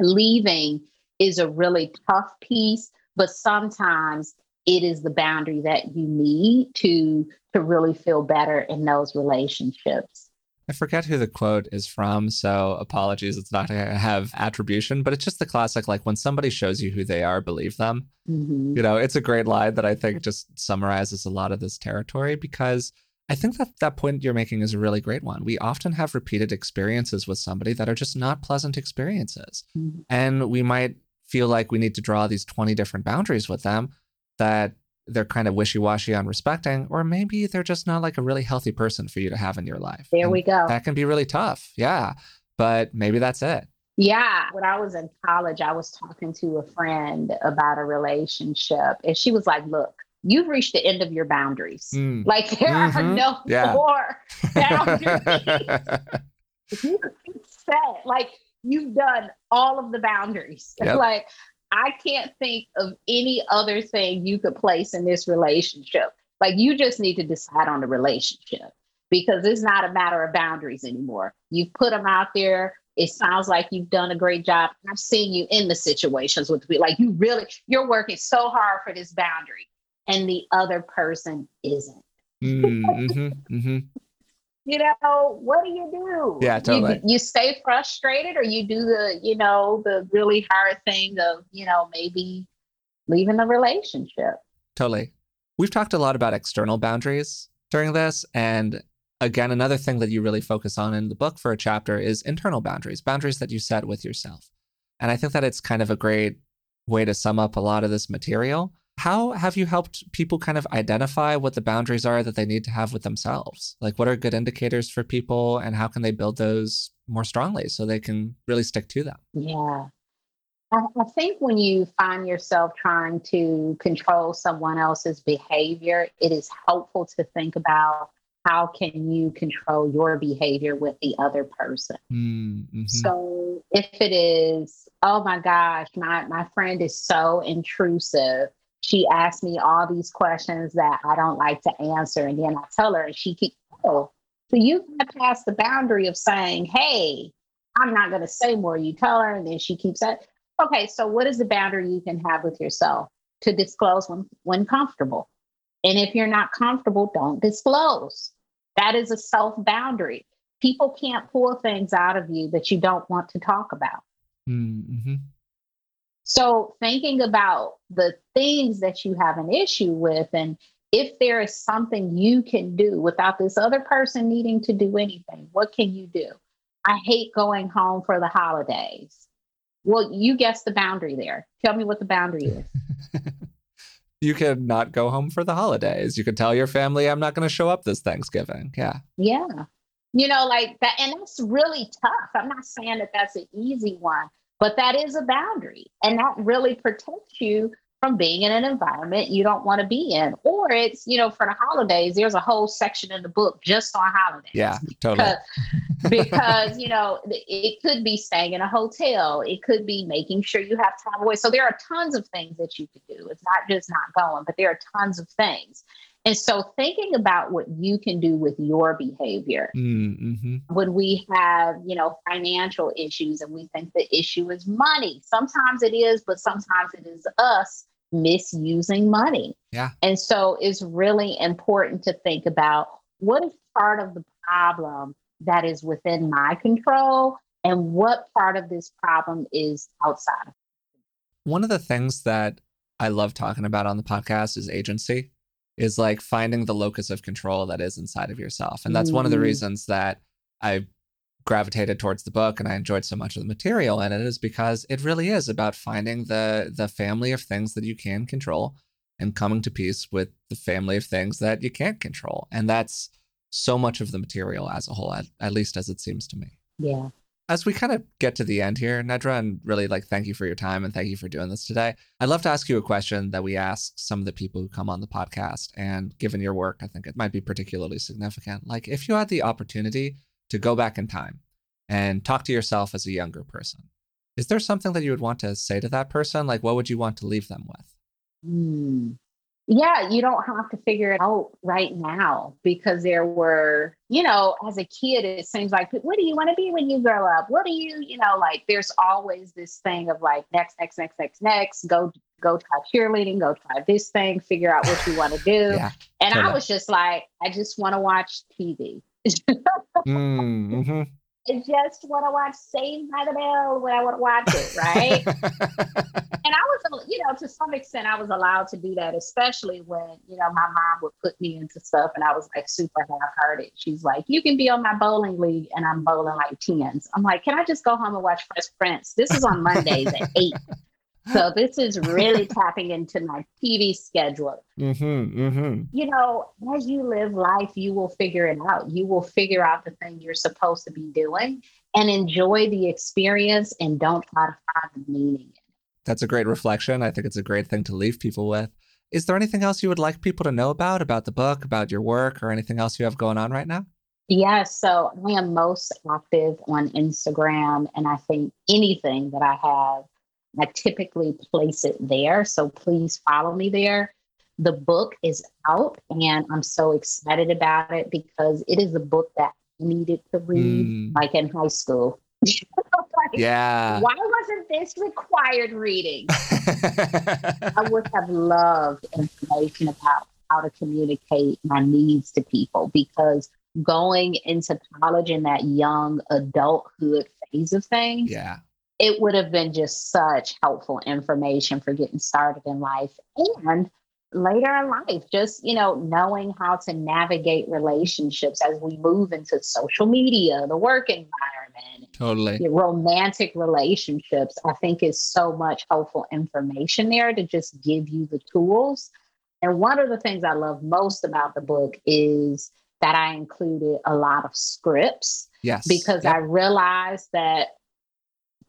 leaving is a really tough piece, but sometimes it is the boundary that you need to to really feel better in those relationships. I forget who the quote is from, so apologies. It's not going to have attribution, but it's just the classic like when somebody shows you who they are, believe them. Mm-hmm. You know, it's a great line that I think just summarizes a lot of this territory because I think that that point you're making is a really great one. We often have repeated experiences with somebody that are just not pleasant experiences. Mm-hmm. And we might feel like we need to draw these 20 different boundaries with them that they're kind of wishy-washy on respecting or maybe they're just not like a really healthy person for you to have in your life there and we go that can be really tough yeah but maybe that's it yeah when i was in college i was talking to a friend about a relationship and she was like look you've reached the end of your boundaries mm. like there mm-hmm. are no yeah. more boundaries you set like you've done all of the boundaries yep. like I can't think of any other thing you could place in this relationship. Like you just need to decide on the relationship because it's not a matter of boundaries anymore. You've put them out there. It sounds like you've done a great job. I've seen you in the situations with people. like you really you're working so hard for this boundary, and the other person isn't. mm-hmm, mm-hmm you know, what do you do? Yeah, totally. You, you stay frustrated or you do the, you know, the really hard thing of, you know, maybe leaving the relationship. Totally. We've talked a lot about external boundaries during this. And again, another thing that you really focus on in the book for a chapter is internal boundaries, boundaries that you set with yourself. And I think that it's kind of a great way to sum up a lot of this material how have you helped people kind of identify what the boundaries are that they need to have with themselves? Like, what are good indicators for people, and how can they build those more strongly so they can really stick to them? Yeah. I, think when you find yourself trying to control someone else's behavior, it is helpful to think about how can you control your behavior with the other person mm-hmm. so if it is oh my gosh my, my friend is so intrusive she asks me all these questions that I don't like to answer. And then I tell her, and she keeps, oh, so you got past the boundary of saying, hey, I'm not going to say more. You tell her, and then she keeps saying, okay, so what is the boundary you can have with yourself to disclose when, when comfortable? And if you're not comfortable, don't disclose. That is a self boundary. People can't pull things out of you that you don't want to talk about. Mm-hmm. So, thinking about the things that you have an issue with, and if there is something you can do without this other person needing to do anything, what can you do? I hate going home for the holidays. Well, you guess the boundary there. Tell me what the boundary is. you can not go home for the holidays. You can tell your family, I'm not going to show up this Thanksgiving. Yeah. Yeah. you know, like that. And that's really tough. I'm not saying that that's an easy one, but that is a boundary. And that really protects you from being in an environment you don't want to be in. Or it's, you know, for the holidays, there's a whole section in the book just on holidays. Yeah, totally. Because, because, you know, it could be staying in a hotel, it could be making sure you have time away. So there are tons of things that you could do. It's not just not going, but there are tons of things. And so thinking about what you can do with your behavior mm-hmm. when we have, you know, financial issues and we think the issue is money. Sometimes it is, but sometimes it is us misusing money. Yeah. And so it's really important to think about what is part of the problem that is within my control and what part of this problem is outside. One of the things that I love talking about on the podcast is agency is like finding the locus of control that is inside of yourself. And that's mm. one of the mm. reasons that I gravitated towards the book and I enjoyed so much of the material in it is because it really is about finding the the family of things that you can control and coming to peace with the family of things that you can't control. And that's so much of the material as a whole, at, at least as it seems to me. Yeah as we kind of get to the end here, Nedra, and really like thank you for your time and thank you for doing this today. I'd love to ask you a question that we ask some of the people who come on the podcast. And given your work, I think it might be particularly significant. Like, if you had the opportunity to go back in time and talk to yourself as a younger person, is there something that you would want to say to that person? Like, what would you want to leave them with? Hmm yeah, you don't have to figure it out right now because there were, you know, as a kid, it seems like, what do you want to be when you grow up? What do you, you know, like there's always this thing of like next, next, next, next, next, go, go try cheerleading, go try this thing, figure out what you want to do. yeah, and totally. I was just like, I just want to watch TV. mm-hmm. I just want to watch Saved by the Bell when I want to watch it, right? and I was, uh, you know, to some extent, I was allowed to do that, especially when, you know, my mom would put me into stuff and I was like super half hearted. She's like, you can be on my bowling league and I'm bowling like tens. I'm like, can I just go home and watch Fresh Prince? This is on Mondays at eight. So this is really tapping into my TV schedule. Mm-hmm, mm-hmm. You know, as you live life, you will figure it out. You will figure out the thing you're supposed to be doing and enjoy the experience and don't try to find the meaning. That's a great reflection. I think it's a great thing to leave people with. Is there anything else you would like people to know about, about the book, about your work, or anything else you have going on right now? Yes. Yeah, so I am most active on Instagram, and I think anything that I have I typically place it there. So please follow me there. The book is out and I'm so excited about it because it is a book that I needed to read mm. like in high school. like, yeah. Why wasn't this required reading? I would have loved information about how to communicate my needs to people because going into college in that young adulthood phase of things, yeah it would have been just such helpful information for getting started in life and later in life just you know knowing how to navigate relationships as we move into social media the work environment totally. romantic relationships i think is so much helpful information there to just give you the tools. And one of the things i love most about the book is that i included a lot of scripts yes. because yep. i realized that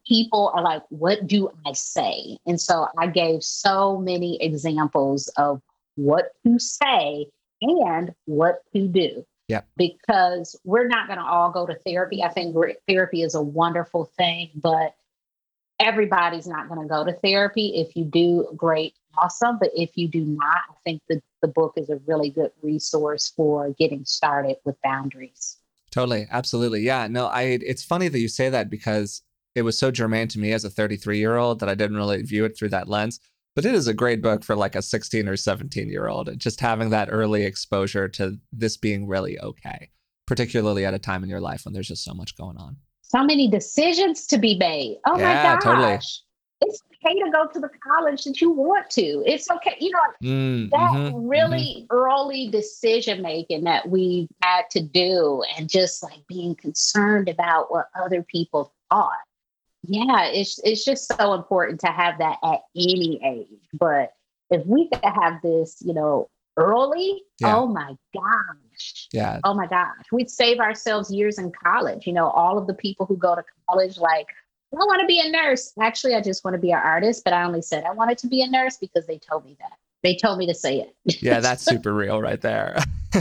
people are like, what do I say? And so I gave so many examples of what to say and what to do. Yeah. Because we're not going to all go to therapy. I think therapy is a wonderful thing, but everybody's not going to go to therapy. If you do, great, awesome. But if you do not, I think the, the book is a really good resource for getting started with boundaries. Totally. Absolutely. Yeah. No, I it's funny that you say that because it was so germane to me as a 33 year old that I didn't really view it through that lens. But it is a great book for like a 16 or 17 year old. Just having that early exposure to this being really okay, particularly at a time in your life when there's just so much going on. So many decisions to be made. Oh yeah, my gosh. Totally. It's okay to go to the college that you want to. It's okay. You know, mm, that mm-hmm, really mm-hmm. early decision making that we had to do and just like being concerned about what other people thought yeah, it's it's just so important to have that at any age. But if we could have this, you know, early, yeah. oh my gosh, gosh. Yeah. Oh my gosh. We'd save ourselves years in college. You know, all of the people who go to college, like, I want to be a nurse. Actually, I just want to be an artist, but I only said I wanted to be a nurse because they told me that. They told me to say it. yeah, that's super real right there.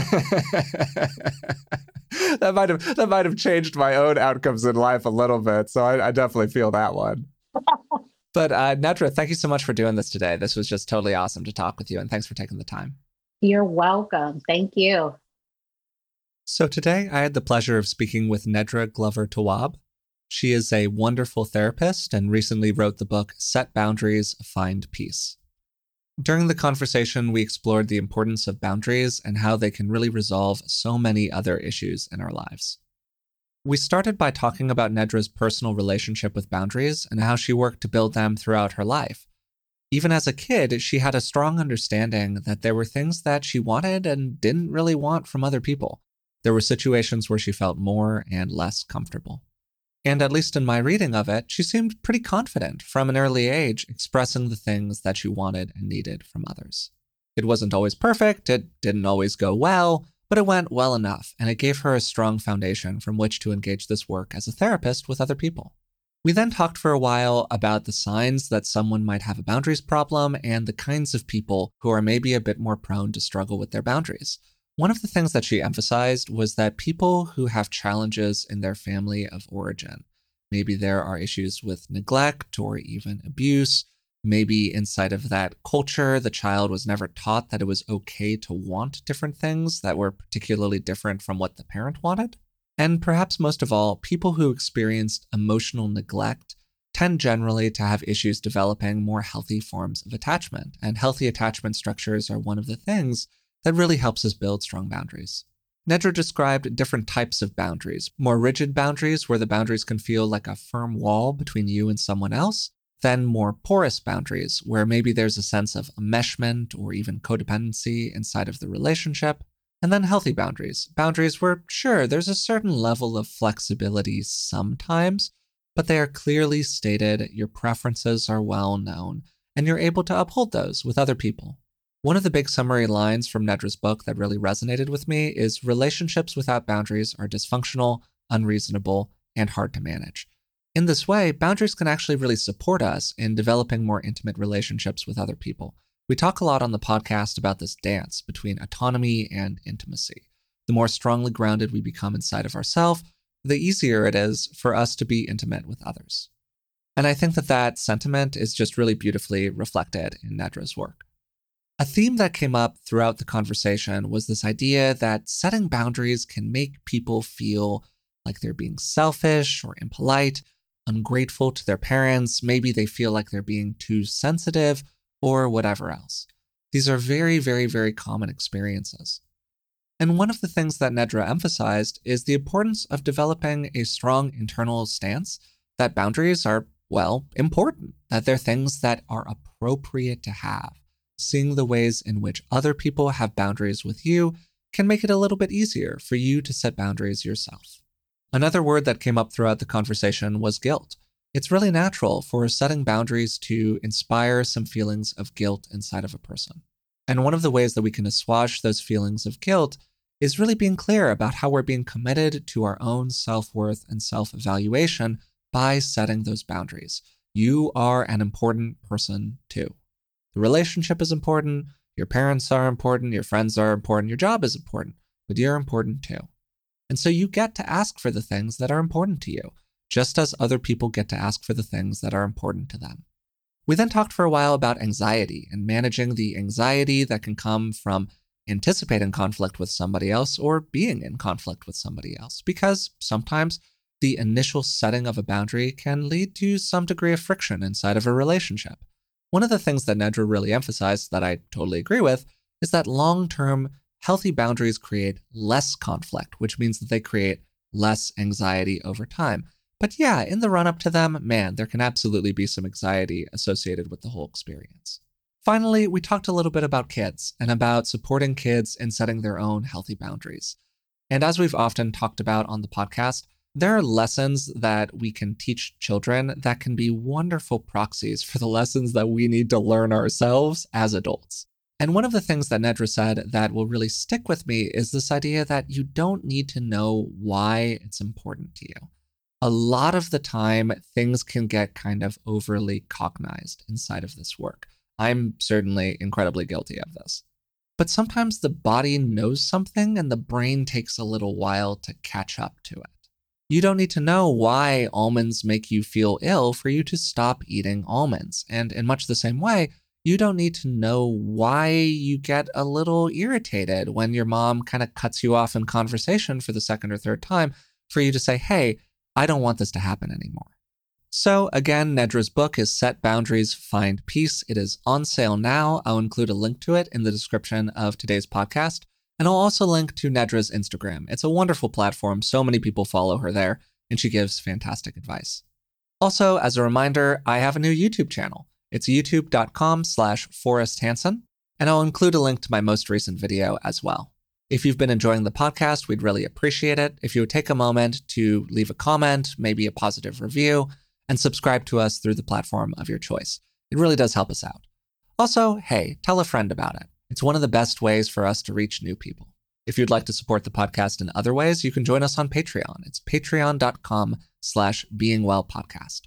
that might have that might have changed my own outcomes in life a little bit. So I, I definitely feel that one. but uh, Nedra, thank you so much for doing this today. This was just totally awesome to talk with you, and thanks for taking the time. You're welcome. Thank you. So today I had the pleasure of speaking with Nedra Glover Tawwab. She is a wonderful therapist and recently wrote the book Set Boundaries, Find Peace. During the conversation, we explored the importance of boundaries and how they can really resolve so many other issues in our lives. We started by talking about Nedra's personal relationship with boundaries and how she worked to build them throughout her life. Even as a kid, she had a strong understanding that there were things that she wanted and didn't really want from other people. There were situations where she felt more and less comfortable. And at least in my reading of it, she seemed pretty confident from an early age, expressing the things that she wanted and needed from others. It wasn't always perfect, it didn't always go well, but it went well enough, and it gave her a strong foundation from which to engage this work as a therapist with other people. We then talked for a while about the signs that someone might have a boundaries problem and the kinds of people who are maybe a bit more prone to struggle with their boundaries. One of the things that she emphasized was that people who have challenges in their family of origin, maybe there are issues with neglect or even abuse, maybe inside of that culture, the child was never taught that it was okay to want different things that were particularly different from what the parent wanted. And perhaps most of all, people who experienced emotional neglect tend generally to have issues developing more healthy forms of attachment. And healthy attachment structures are one of the things that really helps us build strong boundaries. Nedra described different types of boundaries more rigid boundaries, where the boundaries can feel like a firm wall between you and someone else, then more porous boundaries, where maybe there's a sense of enmeshment or even codependency inside of the relationship. And then healthy boundaries, boundaries where, sure, there's a certain level of flexibility sometimes, but they are clearly stated, your preferences are well known, and you're able to uphold those with other people. One of the big summary lines from Nedra's book that really resonated with me is relationships without boundaries are dysfunctional, unreasonable, and hard to manage. In this way, boundaries can actually really support us in developing more intimate relationships with other people. We talk a lot on the podcast about this dance between autonomy and intimacy. The more strongly grounded we become inside of ourselves, the easier it is for us to be intimate with others. And I think that that sentiment is just really beautifully reflected in Nedra's work. A theme that came up throughout the conversation was this idea that setting boundaries can make people feel like they're being selfish or impolite, ungrateful to their parents, maybe they feel like they're being too sensitive, or whatever else. These are very, very, very common experiences. And one of the things that Nedra emphasized is the importance of developing a strong internal stance that boundaries are, well, important, that they're things that are appropriate to have seeing the ways in which other people have boundaries with you can make it a little bit easier for you to set boundaries yourself. Another word that came up throughout the conversation was guilt. It's really natural for setting boundaries to inspire some feelings of guilt inside of a person. And one of the ways that we can assuage those feelings of guilt is really being clear about how we're being committed to our own self worth and self evaluation by setting those boundaries. You are an important person too. The relationship is important, your parents are important, your friends are important, your job is important, but you're important too. And so you get to ask for the things that are important to you, just as other people get to ask for the things that are important to them. We then talked for a while about anxiety and managing the anxiety that can come from anticipating conflict with somebody else or being in conflict with somebody else, because sometimes the initial setting of a boundary can lead to some degree of friction inside of a relationship. One of the things that Nedra really emphasized that I totally agree with is that long term, healthy boundaries create less conflict, which means that they create less anxiety over time. But yeah, in the run up to them, man, there can absolutely be some anxiety associated with the whole experience. Finally, we talked a little bit about kids and about supporting kids in setting their own healthy boundaries. And as we've often talked about on the podcast, there are lessons that we can teach children that can be wonderful proxies for the lessons that we need to learn ourselves as adults. And one of the things that Nedra said that will really stick with me is this idea that you don't need to know why it's important to you. A lot of the time, things can get kind of overly cognized inside of this work. I'm certainly incredibly guilty of this. But sometimes the body knows something and the brain takes a little while to catch up to it. You don't need to know why almonds make you feel ill for you to stop eating almonds. And in much the same way, you don't need to know why you get a little irritated when your mom kind of cuts you off in conversation for the second or third time for you to say, hey, I don't want this to happen anymore. So, again, Nedra's book is Set Boundaries, Find Peace. It is on sale now. I'll include a link to it in the description of today's podcast. And I'll also link to Nedra's Instagram. It's a wonderful platform. So many people follow her there, and she gives fantastic advice. Also, as a reminder, I have a new YouTube channel. It's youtube.com slash Forrest and I'll include a link to my most recent video as well. If you've been enjoying the podcast, we'd really appreciate it if you would take a moment to leave a comment, maybe a positive review, and subscribe to us through the platform of your choice. It really does help us out. Also, hey, tell a friend about it. It's one of the best ways for us to reach new people. If you'd like to support the podcast in other ways, you can join us on Patreon. It's patreon.com slash beingwellpodcast.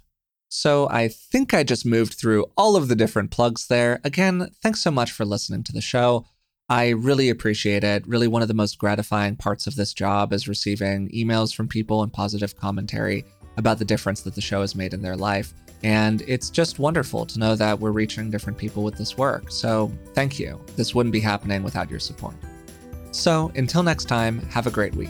So I think I just moved through all of the different plugs there. Again, thanks so much for listening to the show. I really appreciate it. Really, one of the most gratifying parts of this job is receiving emails from people and positive commentary about the difference that the show has made in their life. And it's just wonderful to know that we're reaching different people with this work. So thank you. This wouldn't be happening without your support. So until next time, have a great week.